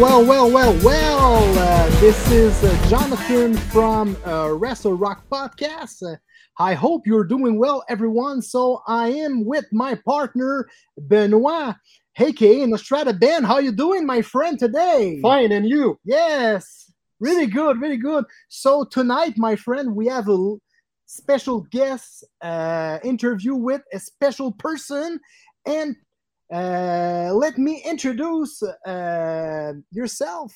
Well, well, well, well. Uh, this is uh, Jonathan from uh, Wrestle Rock Podcast. Uh, I hope you're doing well, everyone. So I am with my partner Benoit, aka Nostrada Ben. How you doing, my friend, today? Fine, and you? Yes, really good, really good. So tonight, my friend, we have a special guest uh, interview with a special person, and uh, let me introduce uh, yourself,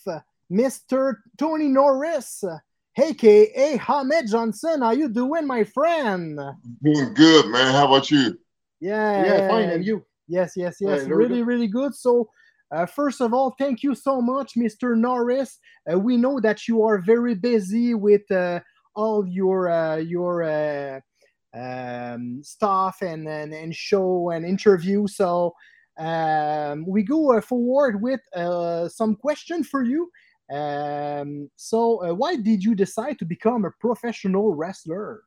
Mr. Tony Norris, aka Ahmed Johnson. How you doing, my friend? Doing good, man. How about you? Yeah, Yeah, fine, and you? Yes, yes, yes. very really, good. really good. So, uh, first of all, thank you so much, Mr. Norris. Uh, we know that you are very busy with uh, all your uh, your uh, um, stuff and, and and show and interview. So, um, we go uh, forward with uh, some question for you. Um, so, uh, why did you decide to become a professional wrestler?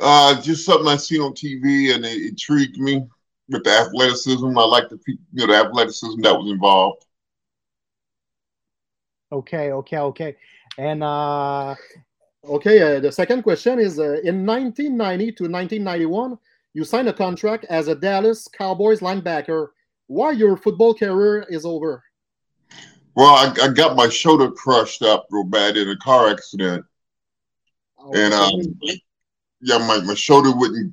Uh, just something I see on TV and it intrigued me with the athleticism. I like the you know the athleticism that was involved. Okay, okay, okay. And uh, Okay, uh, the second question is uh, in 1990 to 1991, you signed a contract as a Dallas Cowboys linebacker. Why your football career is over? Well, I, I got my shoulder crushed up real bad in a car accident, and um, yeah, my, my shoulder wouldn't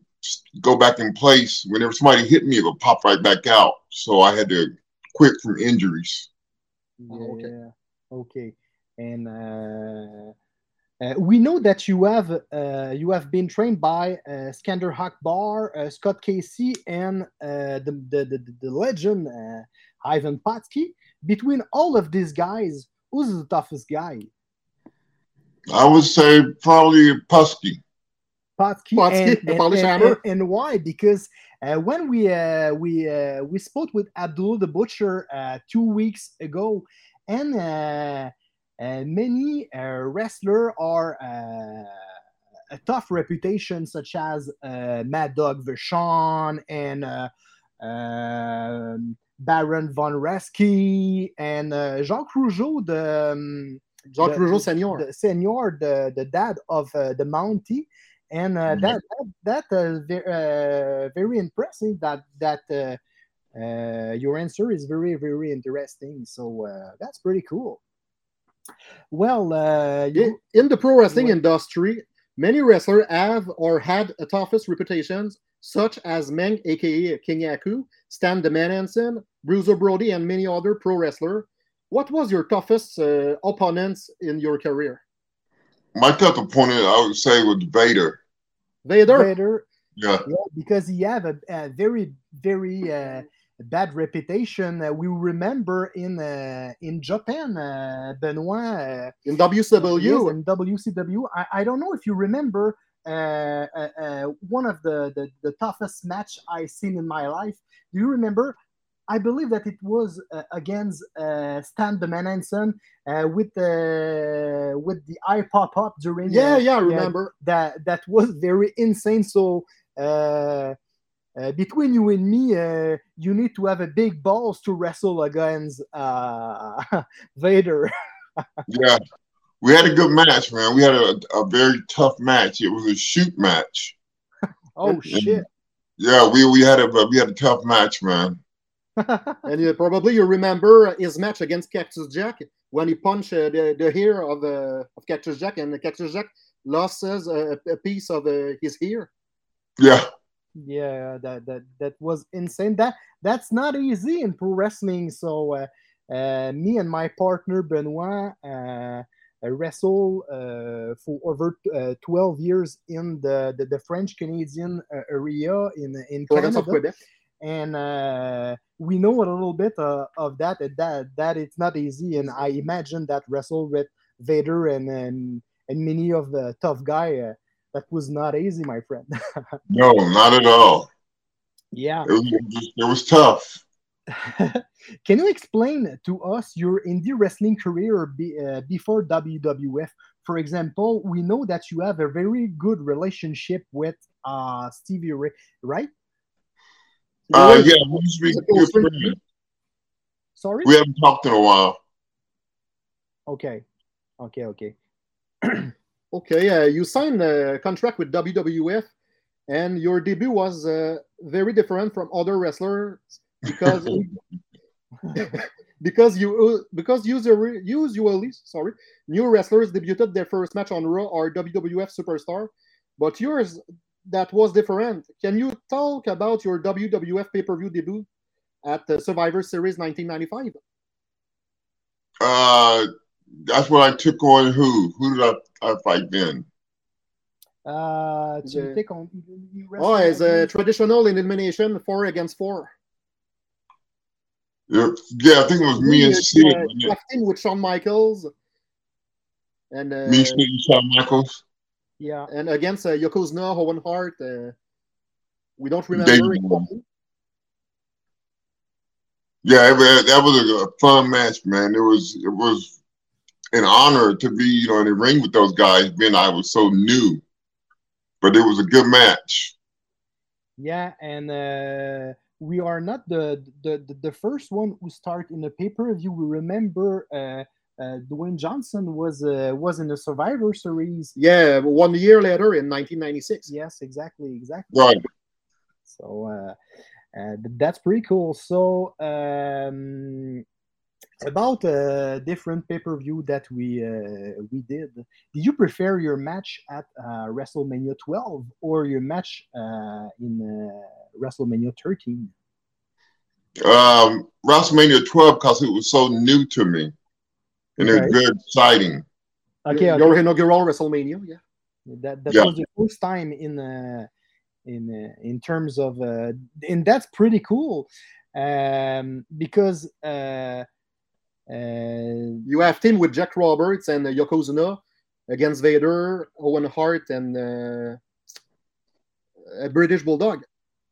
go back in place. Whenever somebody hit me, it would pop right back out. So I had to quit from injuries. Oh, okay. Okay. And uh, we know that you have uh, you have been trained by uh, Skandor Akbar, uh, Scott Casey, and uh, the, the, the the legend uh, Ivan Putski. Between all of these guys, who's the toughest guy? I would say probably. Putski, Putski, and, the Polish and- hammer. and- and why? Because uh, when we uh, we uh, we spoke with Abdul the Butcher uh, two weeks ago, and uh, uh, many uh, wrestlers are uh, a tough reputation, such as uh, Mad Dog Vachon and uh, um, Baron von Raschke and uh, Jean Rougeau, the um, the- Rougeau Senior. the senior, the, the dad of uh, the Mountie, and uh, Mhm. that that, that uh, very, uh, very impressive. That that uh, uh, your answer is very very interesting. So uh, that's pretty cool. Well, uh, you, In, in the pro wrestling Right. industry, many wrestlers have or had a toughest reputations, such as Meng, aka King Haku, Stan the Man Hansen, Bruiser Brody, and many other pro wrestlers. What was your toughest uh, opponents in your career? My tough opponent, I would say, was Vader. Vader. Vader, Yeah, yeah, because he had a, a very very uh, bad reputation. Uh, we remember in uh, in Japan, uh, Benoit. Uh, in WCW. Yes, in WCW. I, I don't know if you remember uh, uh, one of the, the, the toughest match I seen in my life. Do you remember? I believe that it was uh, against uh, Stan the Man Hansen uh, with the with the eye pop up during. yeah, uh, yeah, I remember. that that was very insane. So. Uh, between you and me, uh, you need to have a big balls to wrestle against uh, Vader. yeah. We had a good match, man. We had a, a very tough match. It was a shoot match. Oh Yeah. shit! Yeah, we we had a we had a tough match, man. and you, probably you remember his match against Cactus Jack when he punched uh, the, the ear of, uh, of Cactus Jack, and Cactus Jack lost uh, a piece of uh, his ear. Yeah, yeah that that that was insane. That that's not easy in pro wrestling. So uh, uh, me and my partner benoit uh, uh, wrestle uh, for over uh, 12 years in the the, the french canadian uh, area in in canada. And uh, we know a little bit uh, of that that- that that it's not easy. And i imagine that wrestle with vader and and, and many of the tough guy uh, that was not easy my friend no, not at all. yeah It was it was tough. Can you explain to us your indie wrestling career be, uh, before WWF? For example, we know that you have a very good relationship with uh, Stevie Ray, right? Uh, yeah, we used to be He's good friend. friends. Sorry? We haven't talked in a while. Okay, okay, okay. okay, uh, you signed a contract with WWF, and your debut was uh, very different from other wrestlers because because you because usually usually sorry new wrestlers debuted their first match on Raw or WWF Superstar, but yours that was different. Can you talk about your WWF pay per view debut at the Survivor Series 1995? Uh, that's when I took on who? Who did I, I fight then? Uh, to take on. Oh, it's a traditional elimination four against four. Yeah, yeah, I think it was me and Sid. Uh, wasn't it? tag team with Shawn Michaels. And uh, Me, Sid, and Shawn Michaels. Yeah, and against uh, Yokozuna, Owen Hart. Uh, we don't remember David. Yeah, it, that was a, a fun match, man. It was it was an honor to be, you know, in the ring with those guys, being I was so new. But it was a good match. yeah, and uh, we are not the, the the the first one who start in the pay per view. We remember uh, uh, Dwayne Johnson was uh, was in the Survivor Series. Yeah, one year later in 1996. Yes, exactly, exactly. Right. So uh, uh, that's pretty cool. So um, about uh, different pay per view that we uh, we did, did you prefer your match at uh, WrestleMania 12 or your match uh, in uh, WrestleMania 13? Um, WrestleMania 12 because it was so new to me, and it Okay. was good exciting. Okay, Your, okay. your inaugural WrestleMania. Yeah. that that Yeah. was the first time in uh, in uh, in terms of uh, and that's pretty cool um, because You have team with Jack Roberts and uh, Yokozuna against Vader, Owen Hart, and uh, a British Bulldog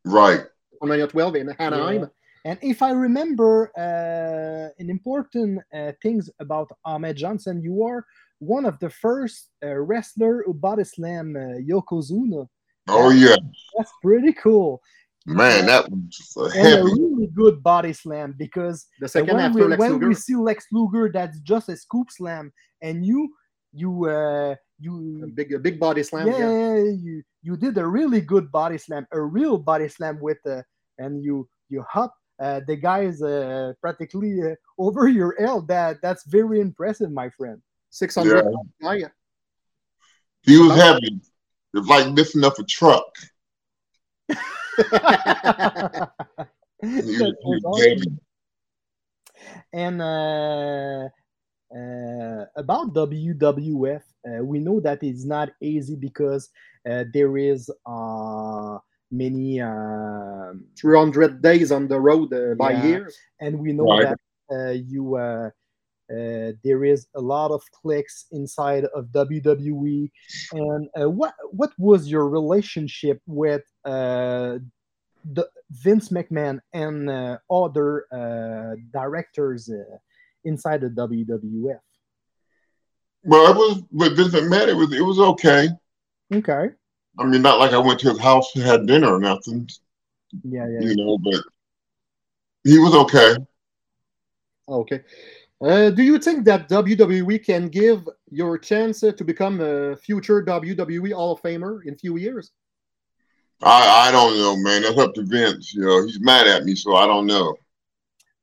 Right. on 12 in Anaheim. Yeah. And if I remember uh, an important uh, things about Ahmed Johnson, you are one of the first uh, wrestler who body slam uh, Yokozuna. Oh yeah, That's pretty cool. Man, that was And a really good body slam because The second when, after we, Lex when Luger. we see Lex Luger, that's just a scoop slam, and you you uh, A you big, a big body slam. yeah, Yeah. you you did a really good body slam, a real body slam with uh, and you you hop uh, the guys uh, practically uh, over your head. That that's very impressive, my friend. 600 guy. He was heavy. It was like lifting up a truck. That He was, he was was awesome. heavy. And uh, uh, about WWF, uh, we know that it's not easy because uh, there is uh, many, um 300 days on the road uh, by Yeah. year. and we know Right. that uh, you uh, uh, there is a lot of clicks inside of WWE. And uh, what what was your relationship with uh, the Vince McMahon and uh, other uh, directors uh, inside the WWF? Well, it was, but doesn't matter. It was, it was okay. Okay. I mean, not like I went to his house and had dinner or nothing, Yeah, yeah. you know, but he was okay. Okay. Uh, do you think that WWE can give your chance uh, to become a future WWE Hall of Famer in few years? I, I don't know, man. That's up to Vince. You know, he's mad at me, so I don't know.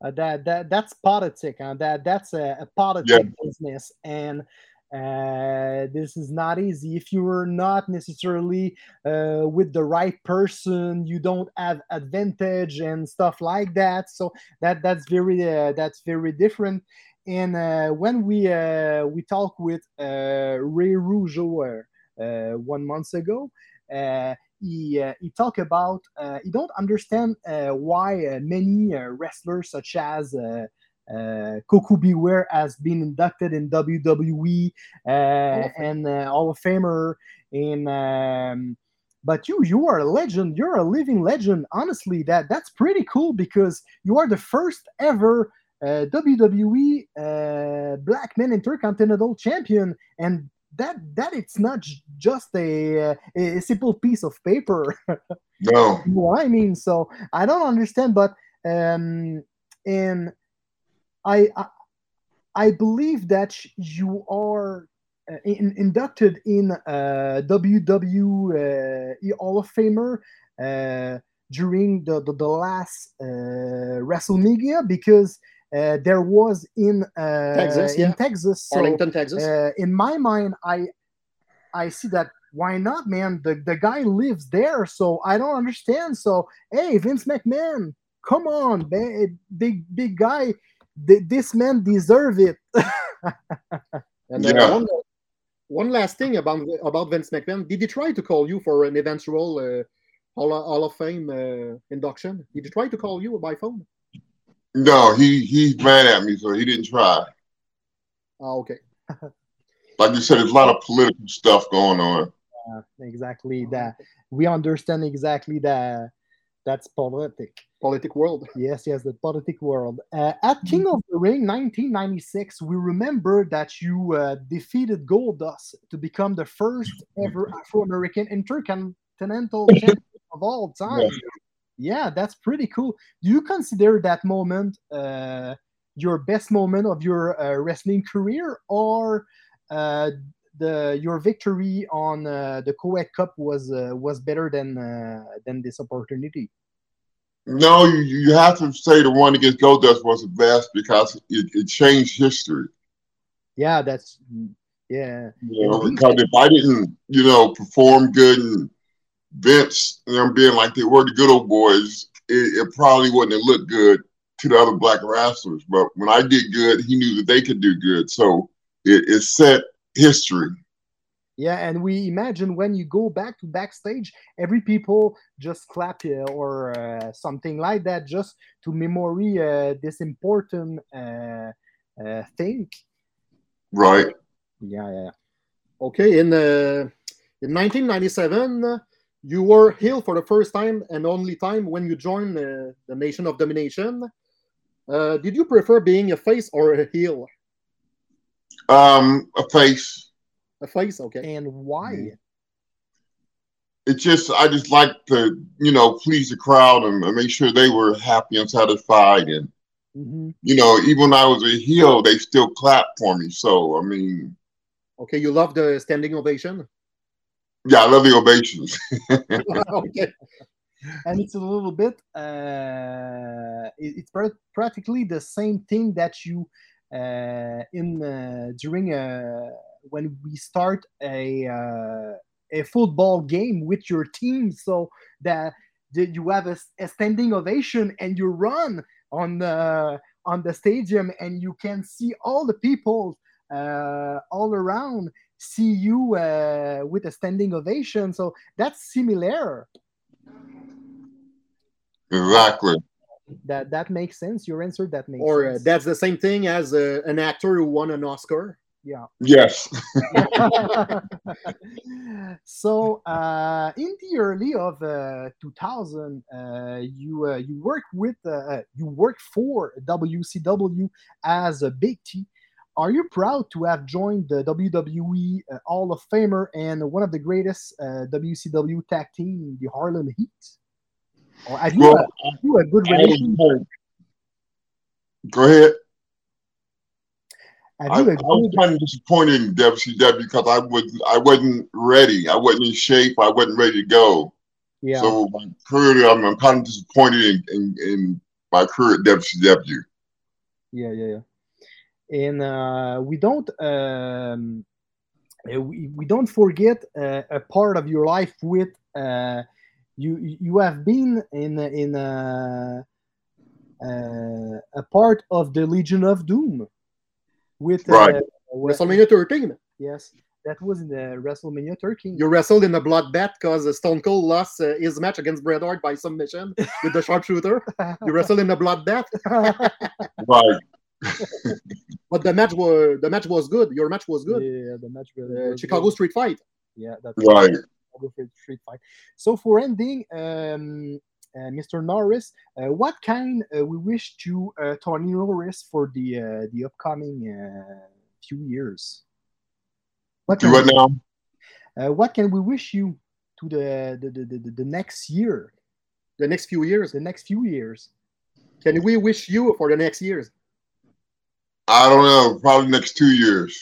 Uh, that that that's politic. Huh? That that's a, a politic business, and uh, this is not easy. If you're not necessarily uh, with the right person, you don't have advantage and stuff like that. So that that's very uh, that's very different. And uh, when we uh, we talked with uh, Ray Rougeau one month ago. Uh, he uh, he talk about uh, he don't understand uh, why uh, many uh, wrestlers such as uh, uh, Koko B. Ware has been inducted in WWE uh, and uh, Hall of Famer In um, but you you are a legend. You're a living legend. Honestly that that's pretty cool because you are the first ever uh, WWE uh, Black Men Intercontinental Champion. And that that it's not j- just a, uh, a simple piece of paper No. you know I mean? So I don't understand, but um, and I, I I believe that you are uh, in, inducted in uh, WWE Hall of Famer uh, during the, the, the last uh, WrestleMania because uh, there was in Texas, in yeah. Texas. So, Arlington, Texas. uh, in my mind, I I see that why not, man? The the guy lives there, so I don't understand. So hey, Vince McMahon, come on, ba- big big guy, Th- this man deserve it. And Yeah. uh, one, one last thing about about Vince McMahon. Did he try to call you for an eventual uh, Hall, of, Hall of Fame uh, induction? Did he try to call you by phone? No, he he's mad at me, so he didn't try. Oh, okay. Like you said, there's a lot of political stuff going on. Uh, exactly that we understand exactly that that's politic. Politic world. Yes, yes, the politic world. Uh, at King of the Ring 1996, we remember that you uh, defeated Goldust to become the first ever Afro American intercontinental champion of all time. Yes. Yeah, that's pretty cool. Do you consider that moment uh, your best moment of your uh, wrestling career, or uh, the your victory on uh, the Kuwait Cup was uh, was better than uh, than this opportunity? No, you, you have to say the one against Goldust was the best because it, it changed history. Yeah, that's yeah. You know, because if I didn't, you know, perform good and Vince, you know, being like they were the good old boys, it, it probably wouldn't have looked good to the other black wrestlers. But when I did good, he knew that they could do good. So it, it set history. Yeah, and we imagine when you go back to backstage, every people just clap uh, or uh, something like that, just to memory uh, this important uh, uh, thing. Right. Yeah, yeah. Okay, in uh, in 1997, uh, you were heel for the first time and only time when you joined uh, the Nation of Domination. Uh, did you prefer being a face or a heel? Um, a face. A face, okay. And why? It just I just like to, you know, please the crowd and, and make sure they were happy and satisfied. And hmm you know, even when I was a heel, they still clapped for me. So I mean, Okay, you love the standing ovation. Yeah, I love the ovations. okay. And it's a little bit, uh, it's pr- practically the same thing that you uh, in uh, during uh, when we start a uh, a football game with your team, so that that you have a, a standing ovation and you run on the on the stadium and you can see all the people uh, all around see you uh, with a standing ovation. So that's similar. exactly. That that makes sense. Your answer that makes Or uh, that's the same thing as uh, an actor who won an Oscar. yeah. Yes. so uh, in the early of uh, 2000, uh, you uh, you worked with uh, you work for WCW as a Big T. Are you proud to have joined the WWE uh, Hall of Famer and one of the greatest uh, WCW tag team, the Harlem Heat? Or have you, Well, a, have you a good I relation? Go ahead. I, you was kind of disappointed in WCW because I wasn't I wasn't ready. I wasn't in shape. I wasn't ready to go. yeah? So career, I'm, I'm kind of disappointed in, in, in my career at WCW. yeah yeah yeah and uh, we don't um, uh, we, we don't forget uh, a part of your life with uh, you you have been in in uh, uh, a part of the Legion of Doom with uh, Right. with- WrestleMania 13. yes that was in the WrestleMania 13 You wrestled in a bloodbath because Stone Cold lost uh, his match against Bret Hart by submission with the sharpshooter. You wrestled in a bloodbath, Right. But the match was the match was good. Your match was good. yeah the match really Uh, was Chicago good. Street Fight. yeah that's Right. Chicago Street- Street Fight. So for ending, um, uh, Mr. Norris, uh, what kind uh, we wish to uh, Tony Norris for the uh, the upcoming uh, few years? What Do can, now? uh, what can we wish you to the the, the, the, the next year, The next few years. the next few years? Can we wish you for the next years? I don't know. Probably next two years.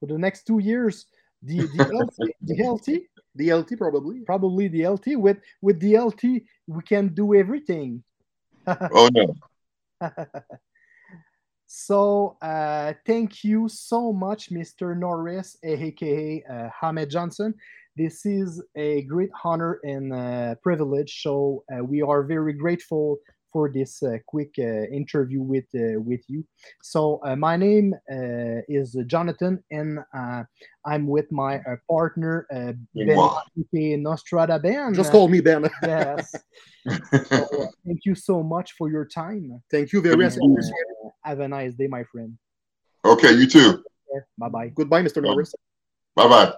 For the next two years, the the LT, the LT, the LT probably. probably the LT. With with the LT, we can do everything. oh no. so uh, thank you so much, Mr. Norris, aka uh, Ahmed Johnson. This is a great honor and uh, privilege. So uh, we are very grateful for this uh, quick uh, interview with uh, with you. So uh, my name uh, is Jonathan, and uh, I'm with my partner Ben Nostrada Ben. Just call me Ben. yes. So, thank you so much for your time. Thank you very much. have a nice day, my friend. Okay, you too. Bye bye. Goodbye, Mr. Norris. Bye bye.